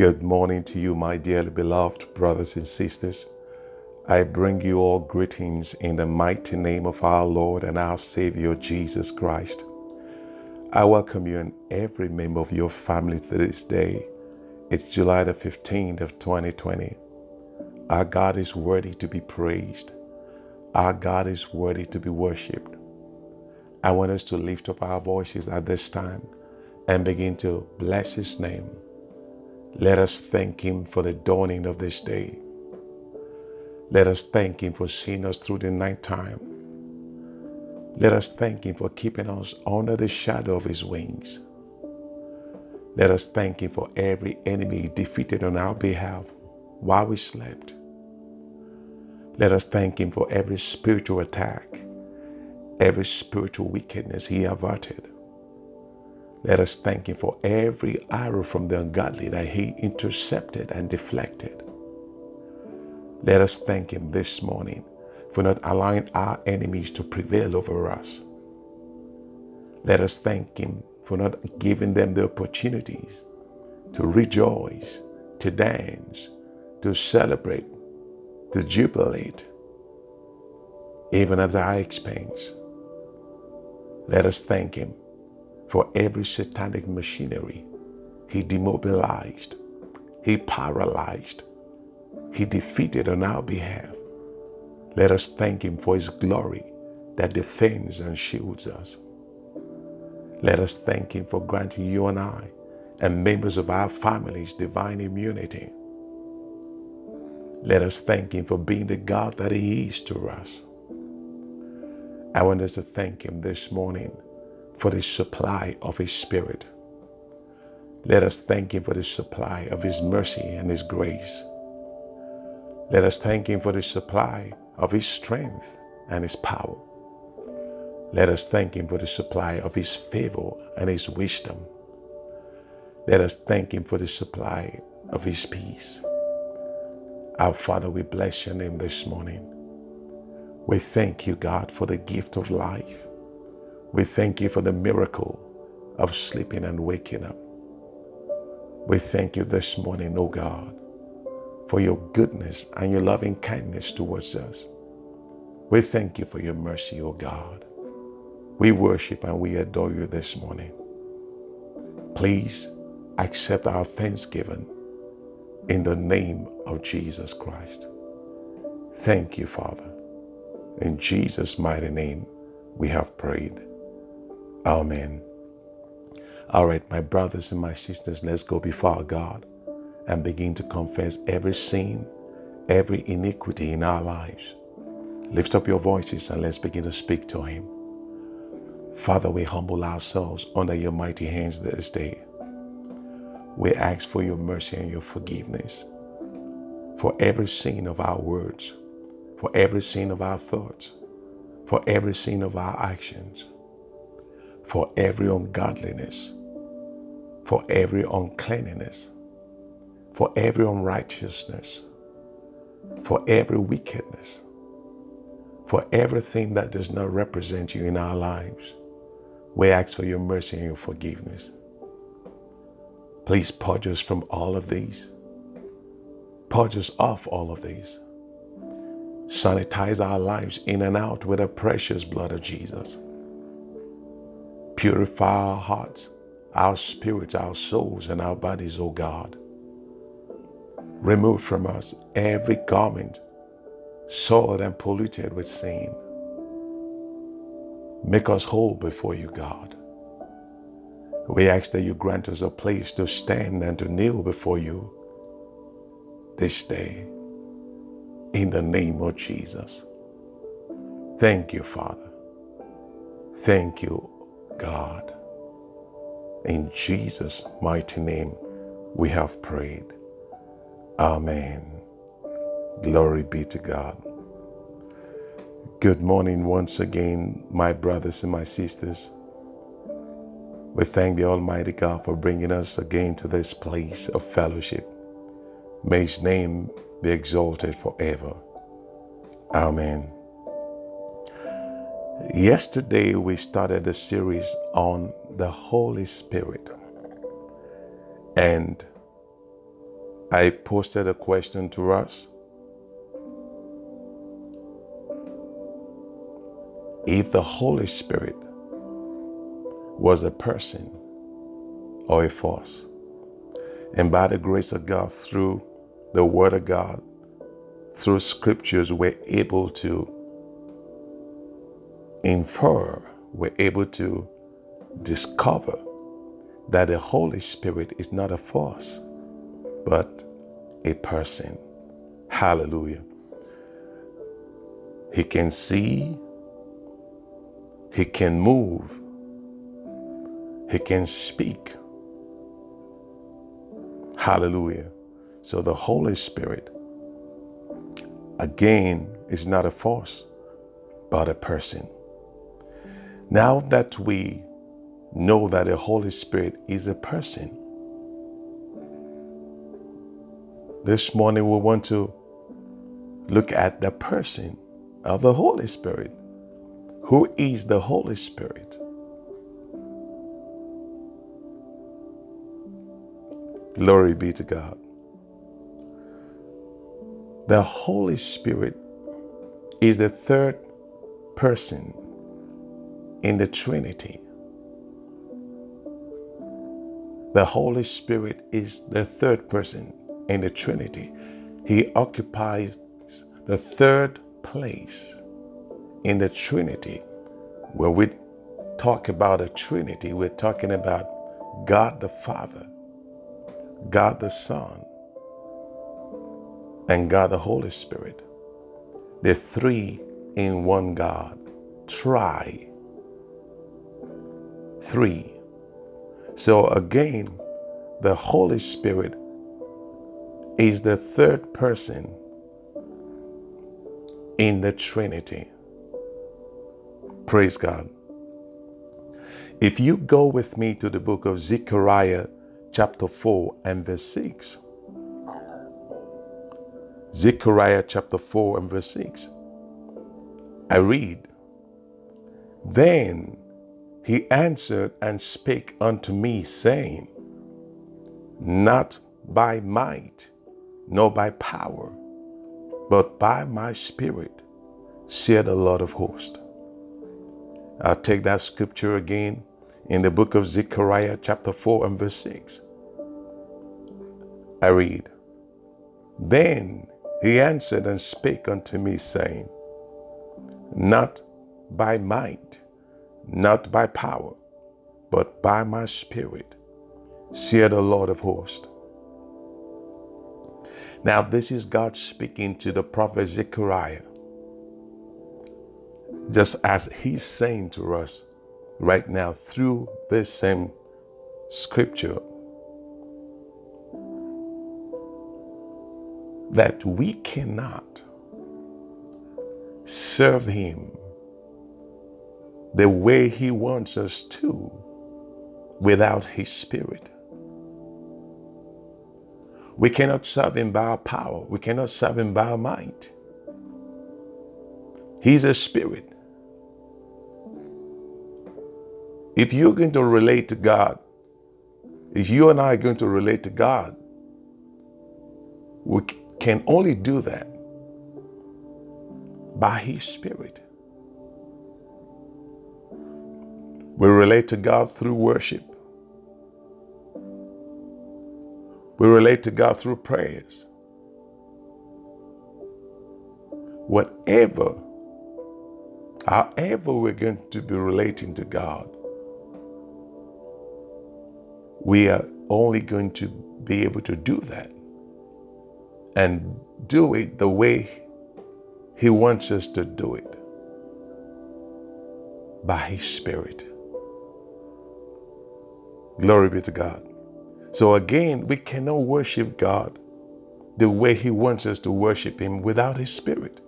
Good morning to you, my dearly beloved brothers and sisters. I bring you all greetings in the mighty name of our Lord and our Savior Jesus Christ. I welcome you and every member of your family to this day. It's July the 15th of 2020. Our God is worthy to be praised. Our God is worthy to be worshiped. I want us to lift up our voices at this time and begin to bless His name. Let us thank Him for the dawning of this day. Let us thank Him for seeing us through the night time. Let us thank Him for keeping us under the shadow of His wings. Let us thank Him for every enemy defeated on our behalf while we slept. Let us thank Him for every spiritual attack every spiritual wickedness he averted. Let us thank him for every arrow from the ungodly that he intercepted and deflected. Let us thank him this morning for not allowing our enemies to prevail over us. Let us thank him for not giving them the opportunities to rejoice, to dance, to celebrate, to jubilate, even at our expense. Let us thank Him for every satanic machinery He demobilized, He paralyzed, He defeated on our behalf. Let us thank Him for His glory that defends and shields us. Let us thank Him for granting you and I and members of our families divine immunity. Let us thank Him for being the God that He is to us. I want us to thank Him this morning for the supply of His Spirit. Let us thank Him for the supply of His mercy and His grace. Let us thank Him for the supply of His strength and His power. Let us thank Him for the supply of His favor and His wisdom. Let us thank Him for the supply of His peace. Our Father, we bless your name this morning. We thank you, God, for the gift of life. We thank you for the miracle of sleeping and waking up. We thank you this morning, O God, for your goodness and your loving kindness towards us. We thank you for your mercy, O God. We worship and we adore you this morning. Please accept our thanksgiving in the name of Jesus Christ. Thank you, Father. In Jesus' mighty name, we have prayed. Amen. All right, my brothers and my sisters, let's go before our God and begin to confess every sin, every iniquity in our lives. Lift up your voices and let's begin to speak to Him. Father, we humble ourselves under your mighty hands this day. We ask for your mercy and your forgiveness for every sin of our words, for every sin of our thoughts, for every sin of our actions, for every ungodliness, for every uncleanness, for every unrighteousness, for every wickedness, for everything that does not represent you in our lives. We ask for your mercy and your forgiveness. Please purge us from all of these. Purge us off all of these sanitize our lives in and out with the precious blood of Jesus. Purify our hearts, our spirits, our souls, and our bodies, O God. Remove from us every garment soiled and polluted with sin. Make us whole before you, God. We ask that you grant us a place to stand and to kneel before you this day in the name of Jesus. Thank you, Father. Thank you, God. In Jesus' mighty name, we have prayed. Amen. Glory be to God. Good morning once again, my brothers and my sisters. We thank the Almighty God for bringing us again to this place of fellowship. May His name be exalted forever. Amen. Yesterday, we started a series on the Holy Spirit. And I posted a question to us. If the Holy Spirit was a person or a force, and by the grace of God, through the Word of God, through scriptures, we're able to infer, we're able to discover that the Holy Spirit is not a force, but a person. Hallelujah. He can see, he can move, he can speak. Hallelujah. So the Holy Spirit, again, is not a force, but a person. Now that we know that the Holy Spirit is a person, this morning we want to look at the person of the Holy Spirit. Who is the Holy Spirit? Glory be to God. The Holy Spirit is the third person in the Trinity. The Holy Spirit is the third person in the Trinity. He occupies the third place in the Trinity. When we talk about a Trinity, we're talking about God the Father, God the Son, and God the Holy Spirit. The three in one God, tri, three. So again, the Holy Spirit is the third person in the Trinity. Praise God. If you go with me to the book of Zechariah, chapter 4 and verse 6. Zechariah chapter 4 and verse 6. I read, Then he answered and spake unto me, saying, Not by might, nor by power, but by my spirit, said the Lord of hosts. I'll take that scripture again in the book of Zechariah, chapter 4, and verse 6. I read, Then he answered and spake unto me, saying, Not by might, not by power, but by my spirit, said the Lord of hosts. Now, this is God speaking to the prophet Zechariah, just as he's saying to us right now through this same scripture that we cannot serve him the way He wants us to without His Spirit. We cannot serve Him by our power, we cannot serve Him by our might. He's a spirit. If you're going to relate to God, if you and I are going to relate to God, we can only do that by His Spirit. We relate to God through worship. We relate to God through prayers. Whatever, however, we're going to be relating to God, we are only going to be able to do that and do it the way He wants us to do it by His Spirit. Glory be to God. So again, we cannot worship God the way He wants us to worship Him without His Spirit.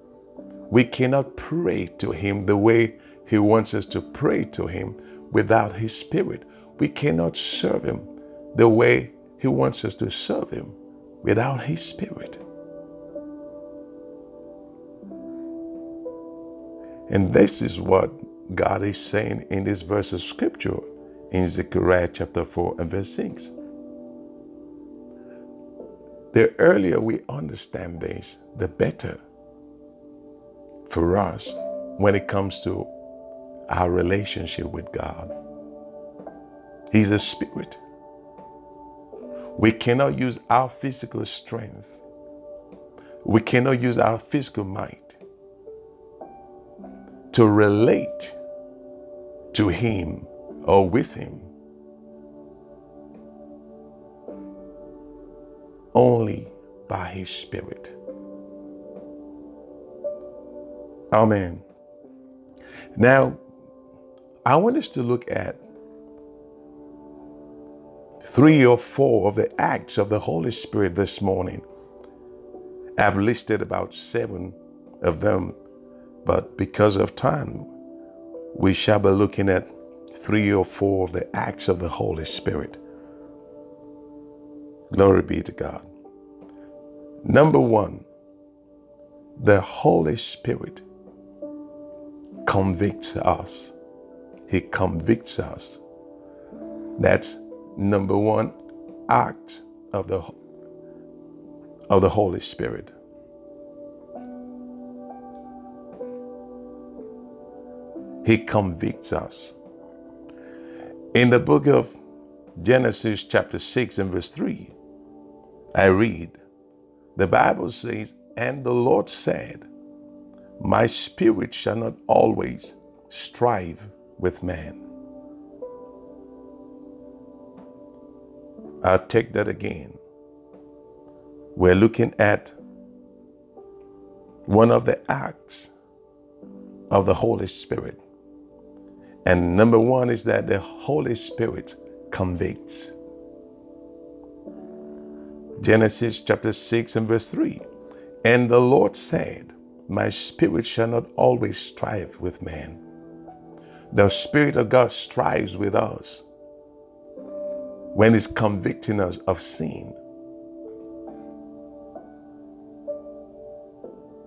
We cannot pray to Him the way He wants us to pray to Him without His Spirit. We cannot serve Him the way He wants us to serve Him without His Spirit. And this is what God is saying in this verse of Scripture in Zechariah chapter 4 and verse 6. The earlier we understand this, the better for us when it comes to our relationship with God. He's a spirit. We cannot use our physical strength. We cannot use our physical might to relate to Him or with Him. Only by His Spirit. Amen. Now, I want us to look at three or four of the acts of the Holy Spirit this morning. I've listed about seven of them, but because of time, we shall be looking at three or four of the acts of the Holy Spirit. Glory be to God. Number one, the Holy Spirit convicts us. He convicts us. That's number one act of the of the Holy Spirit. He convicts us. In the book of Genesis, chapter 6 and verse 3, I read, the Bible says, And the Lord said, My spirit shall not always strive with man. I'll take that again. We're looking at one of the acts of the Holy Spirit. And number one is that the Holy Spirit convicts. Genesis chapter 6 and verse 3. And the Lord said, My spirit shall not always strive with man. The Spirit of God strives with us when He's convicting us of sin.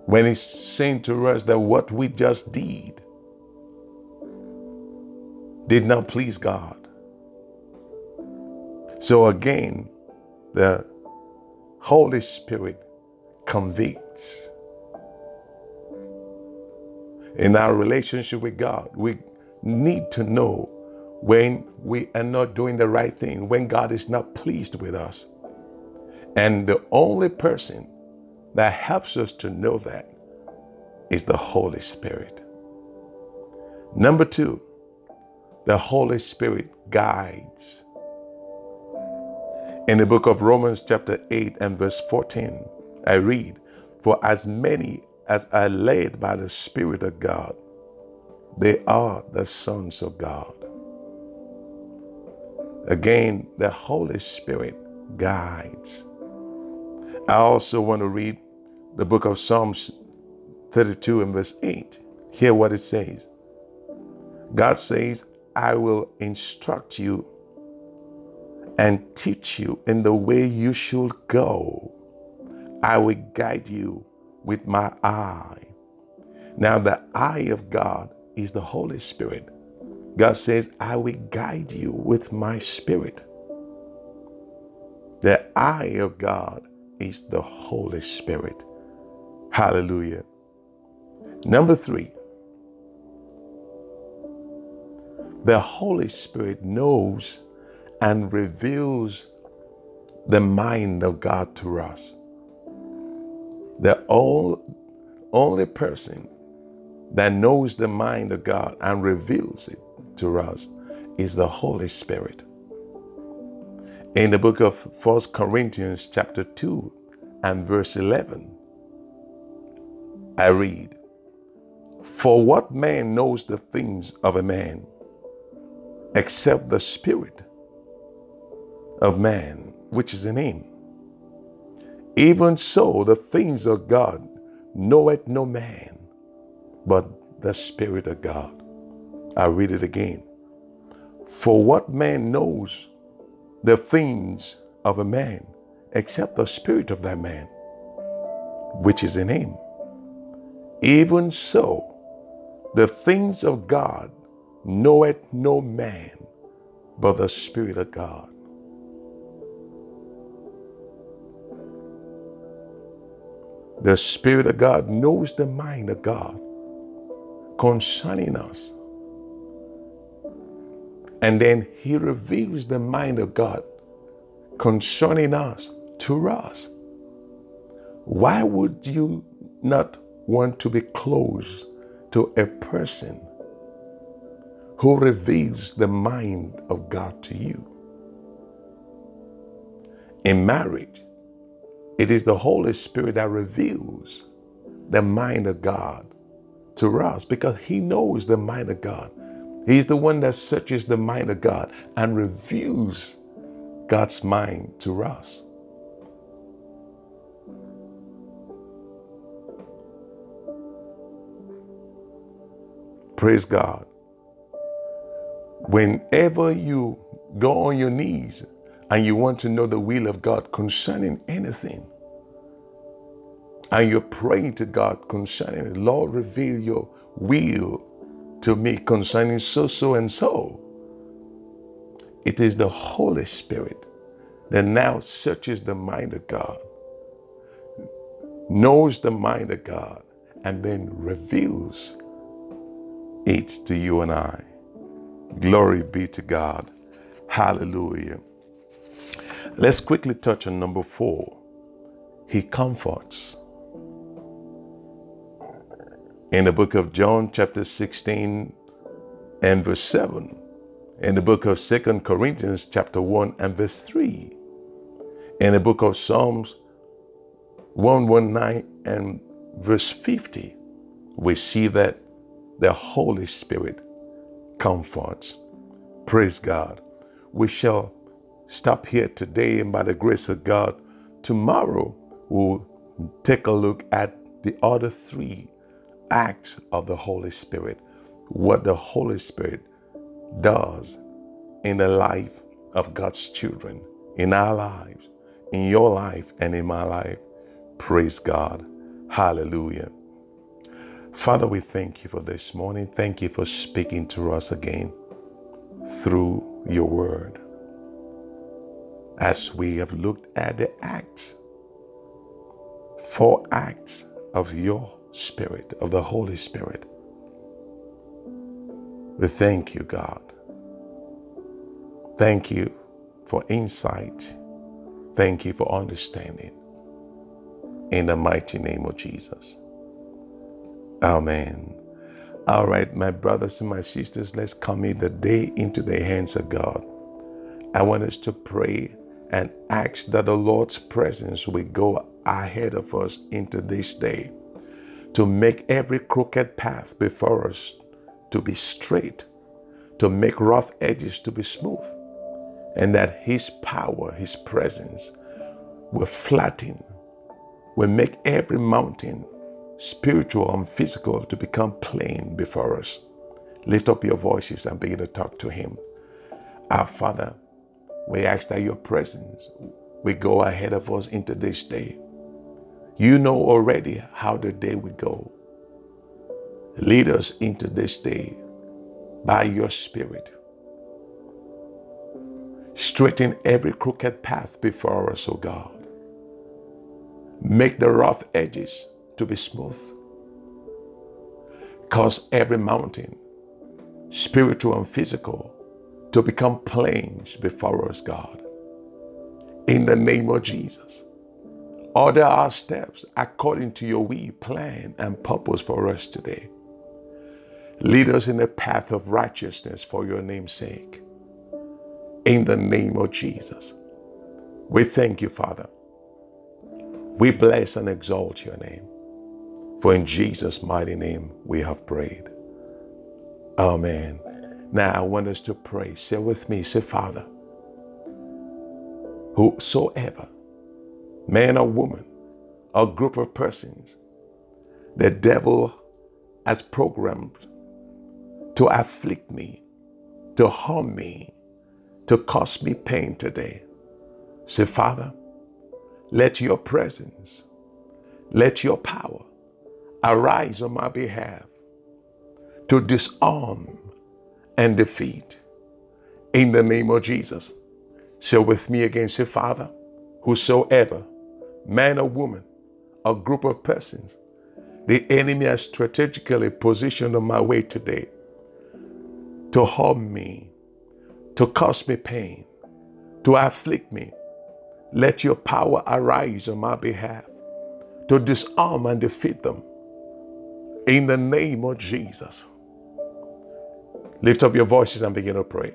When He's saying to us that what we just did did not please God. So again, the Holy Spirit convicts. In our relationship with God, we need to know when we are not doing the right thing, when God is not pleased with us. And the only person that helps us to know that is the Holy Spirit. Number two, the Holy Spirit guides. In the book of Romans, chapter 8 and verse 14, I read, For as many as are led by the Spirit of God, they are the sons of God. Again, the Holy Spirit guides. I also want to read the book of Psalms 32 and verse 8. Hear what it says. God says, I will instruct you and teach you in the way you should go. I will guide you with my eye. Now, the eye of God is the Holy Spirit. God says, I will guide you with my spirit. The eye of God is the Holy Spirit. Hallelujah. Number three, the Holy Spirit knows and reveals the mind of God to us. The only person that knows the mind of God and reveals it to us is the Holy Spirit. In the book of First Corinthians chapter 2 and verse 11, I read, For what man knows the things of a man except the spirit of man which is in him. Even so, the things of God knoweth no man, but the Spirit of God. I read it again. For what man knows the things of a man except the Spirit of that man, which is in him? Even so, the things of God knoweth no man but the Spirit of God. The Spirit of God knows the mind of God concerning us. And then He reveals the mind of God concerning us to us. Why would you not want to be close to a person who reveals the mind of God to you? In marriage, it is the Holy Spirit that reveals the mind of God to us because He knows the mind of God. He's the one that searches the mind of God and reveals God's mind to us. Praise God. Whenever you go on your knees and you want to know the will of God concerning anything, and you're praying to God concerning it, Lord, reveal your will to me concerning so, so, and so. It is the Holy Spirit that now searches the mind of God, knows the mind of God, and then reveals it to you and I. Glory be to God. Hallelujah. Let's quickly touch on number four. He comforts. In the book of John, chapter 16 and verse 7. In the book of Second Corinthians, chapter 1 and verse 3. In the book of Psalms 119 and verse 50, we see that the Holy Spirit comforts. Praise God. We shall stop here today, and by the grace of God, tomorrow we'll take a look at the other three acts of the Holy Spirit, what the Holy Spirit does in the life of God's children, in our lives, in your life, and in my life. Praise God. Hallelujah. Father, we thank you for this morning. Thank you for speaking to us again through your word. As we have looked at the acts, four acts of your Spirit, of the Holy Spirit, we thank you, God. Thank you for insight. Thank you for understanding. In the mighty name of Jesus. Amen. All right, my brothers and my sisters, let's commit the day into the hands of God. I want us to pray and ask that the Lord's presence will go ahead of us into this day to make every crooked path before us to be straight, to make rough edges to be smooth, and that His power, His presence will flatten, will make every mountain spiritual and physical, to become plain before us. Lift up your voices and begin to talk to Him. Our Father, we ask that your presence will go ahead of us into this day. You know already how the day will go. Lead us into this day by your Spirit. Straighten every crooked path before us, O God. Make the rough edges to be smooth. Cause every mountain, spiritual and physical, to become plains before us, God. In the name of Jesus. Order our steps according to your will, plan, and purpose for us today. Lead us in the path of righteousness for your name's sake. In the name of Jesus. We thank you, Father. We bless and exalt your name. For in Jesus' mighty name we have prayed. Amen. Now I want us to pray. Say with me, say, Father, whosoever, man or woman, or group of persons, the devil has programmed to afflict me, to harm me, to cause me pain today. Say, Father, let your presence, let your power, arise on my behalf to disarm and defeat in the name of Jesus. Say with me against your Father, whosoever, man or woman, a group of persons the enemy has strategically positioned on my way today to harm me, to cause me pain, to afflict me. Let your power arise on my behalf to disarm and defeat them. In the name of Jesus. Lift up your voices and begin to pray.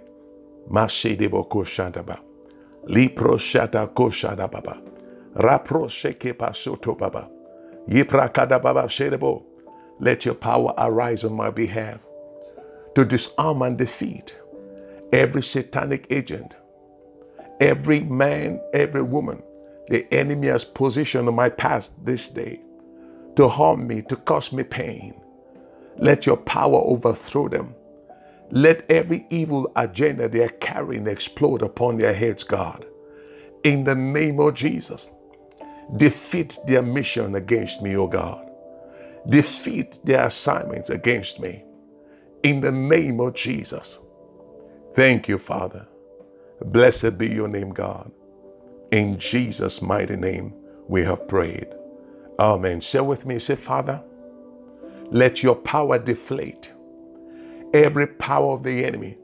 Let your power arise on my behalf to disarm and defeat every satanic agent, every man, every woman the enemy has positioned on my path this day to harm me, to cause me pain. Let your power overthrow them. Let every evil agenda they are carrying explode upon their heads, God. In the name of Jesus. Defeat their mission against me, O God. Defeat their assignments against me. In the name of Jesus. Thank you, Father. Blessed be your name, God. In Jesus' mighty name, we have prayed. Amen. Say with me, say, Father, let your power deflate every power of the enemy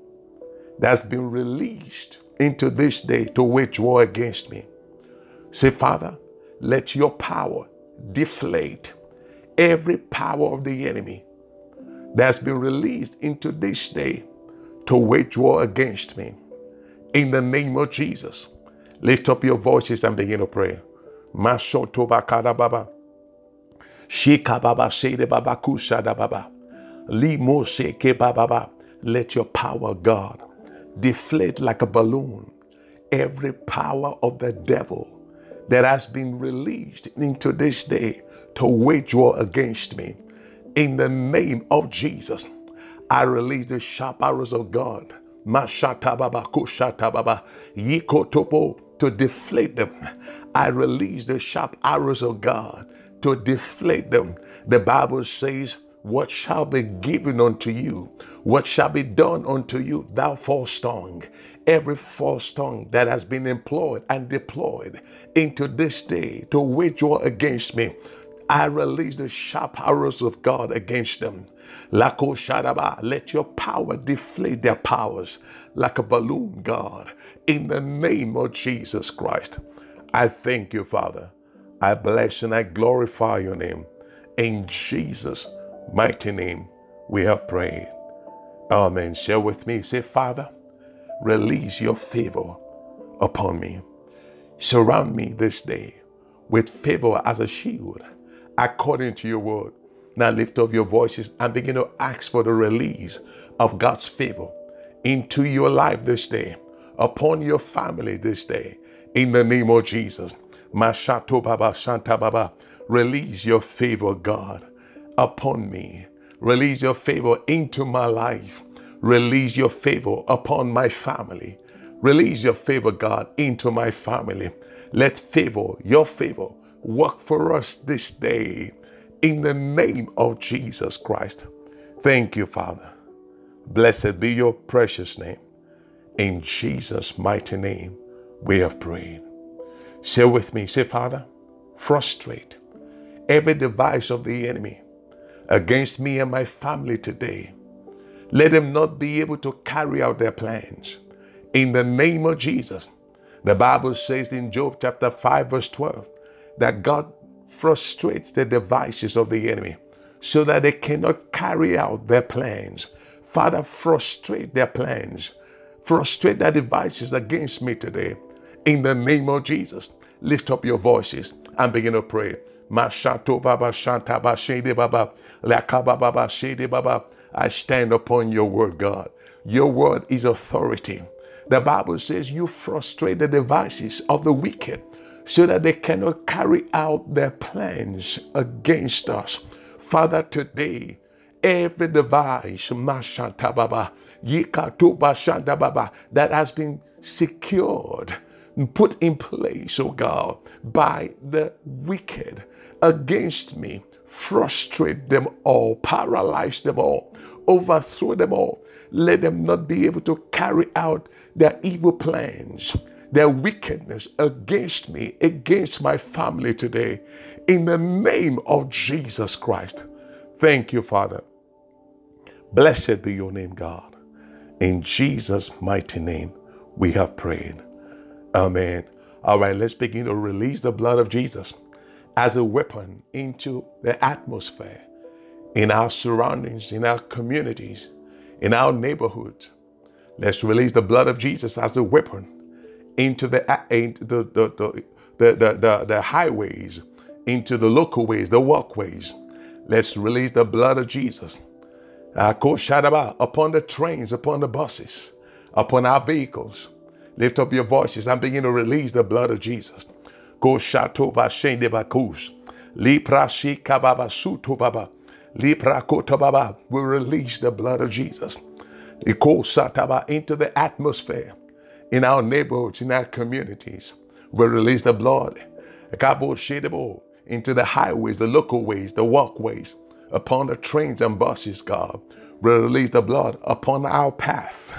that's been released into this day to wage war against me. Say, Father, let your power deflate every power of the enemy that's been released into this day to wage war against me. In the name of Jesus, lift up your voices and begin to pray. Mashotoba baba. Shika baba shede baba. Limo. Let your power, God, deflate like a balloon every power of the devil that has been released into this day to wage war against me. In the name of Jesus, I release the sharp arrows of God. To deflate them. I release the sharp arrows of God to deflate them. The Bible says, What shall be given unto you? What shall be done unto you, thou false tongue? every false tongue that has been employed and deployed into this day to wage war against me. I release the sharp arrows of God against them. Lako Shadaba, let your power deflate their powers like a balloon, God, in the name of Jesus Christ. I thank you, Father. I bless and I glorify your name. In Jesus' mighty name, we have prayed. Amen. Share with me. Say, Father, release your favor upon me. Surround me this day with favor as a shield, according to your word. Now lift up your voices and begin to ask for the release of God's favor into your life this day, upon your family this day, in the name of Jesus. Mashato Baba Shanta Baba, release your favor, God, upon me. Release your favor into my life Release your favor upon my family. Release your favor, God, into my family. Let favor, your favor, work for us this day in the name of Jesus Christ. Thank you, Father. Blessed be your precious name. In Jesus' mighty name, we have prayed. Say with me, say, Father, frustrate every device of the enemy against me and my family today let them not be able to carry out their plans. In the name of Jesus, the Bible says in Job chapter 5, verse 12, that God frustrates the devices of the enemy so that they cannot carry out their plans. Father, frustrate their plans, frustrate their devices against me today. In the name of Jesus, lift up your voices and begin to pray. I stand upon your word, God. Your word is authority. The Bible says you frustrate the devices of the wicked so that they cannot carry out their plans against us. Father, today, every device that has been secured put in place, oh God, by the wicked against me, frustrate them all, paralyze them all, overthrow them all. Let them not be able to carry out their evil plans. their wickedness against me, against my family today, in the name of Jesus Christ. Thank you, Father. Blessed be your name, God. In Jesus' mighty name, we have prayed. Amen. All right, let's begin to release the blood of Jesus as a weapon into the atmosphere, in our surroundings, in our communities, in our neighborhoods. Let's release the blood of Jesus as a weapon into the, into the, the, the, the, the, the, highways, into the local ways, the walkways. Let's release the blood of Jesus. Ah, upon the trains, upon the buses, upon our vehicles. Lift up your voices and begin to release the blood of Jesus. Go shato ba shende bakush. Lipra shi kababa suto baba. Lipra kota baba. We release the blood of Jesus. Iko sataba into the atmosphere in our neighborhoods, in our communities. We release the blood into the highways, the local ways, the walkways, upon the trains and buses, God. Release the blood upon our path.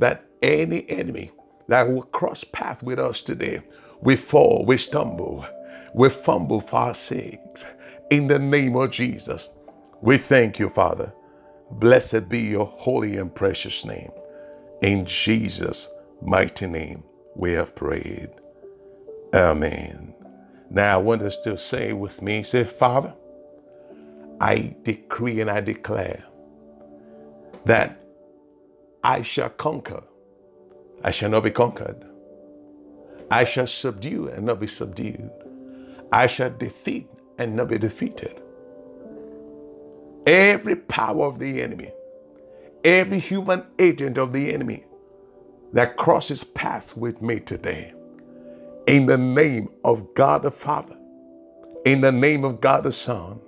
That any enemy that will cross path with us today, we fall, we stumble, we fumble for our sakes. In the name of Jesus, we thank you, Father. Blessed be your holy and precious name. In Jesus' mighty name, we have prayed. Amen. Now, I want us to say with me, say, Father, I decree and I declare that I shall conquer, I shall not be conquered. I shall subdue and not be subdued. I shall defeat and not be defeated. Every power of the enemy, every human agent of the enemy that crosses paths with me today, in the name of God the Father, in the name of God the Son,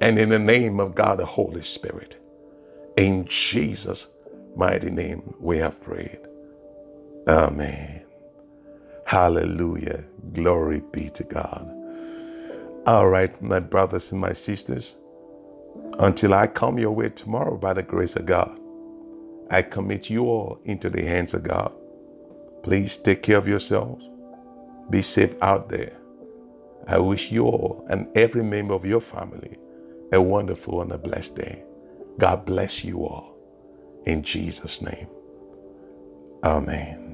and in the name of God the Holy Spirit. In Jesus' mighty name, we have prayed. Amen. Hallelujah. Glory be to God. All right, my brothers and my sisters. Until I come your way tomorrow by the grace of God, I commit you all into the hands of God. Please take care of yourselves. Be safe out there. I wish you all and every member of your family a wonderful and a blessed day. God bless you all. In Jesus' name. Amen.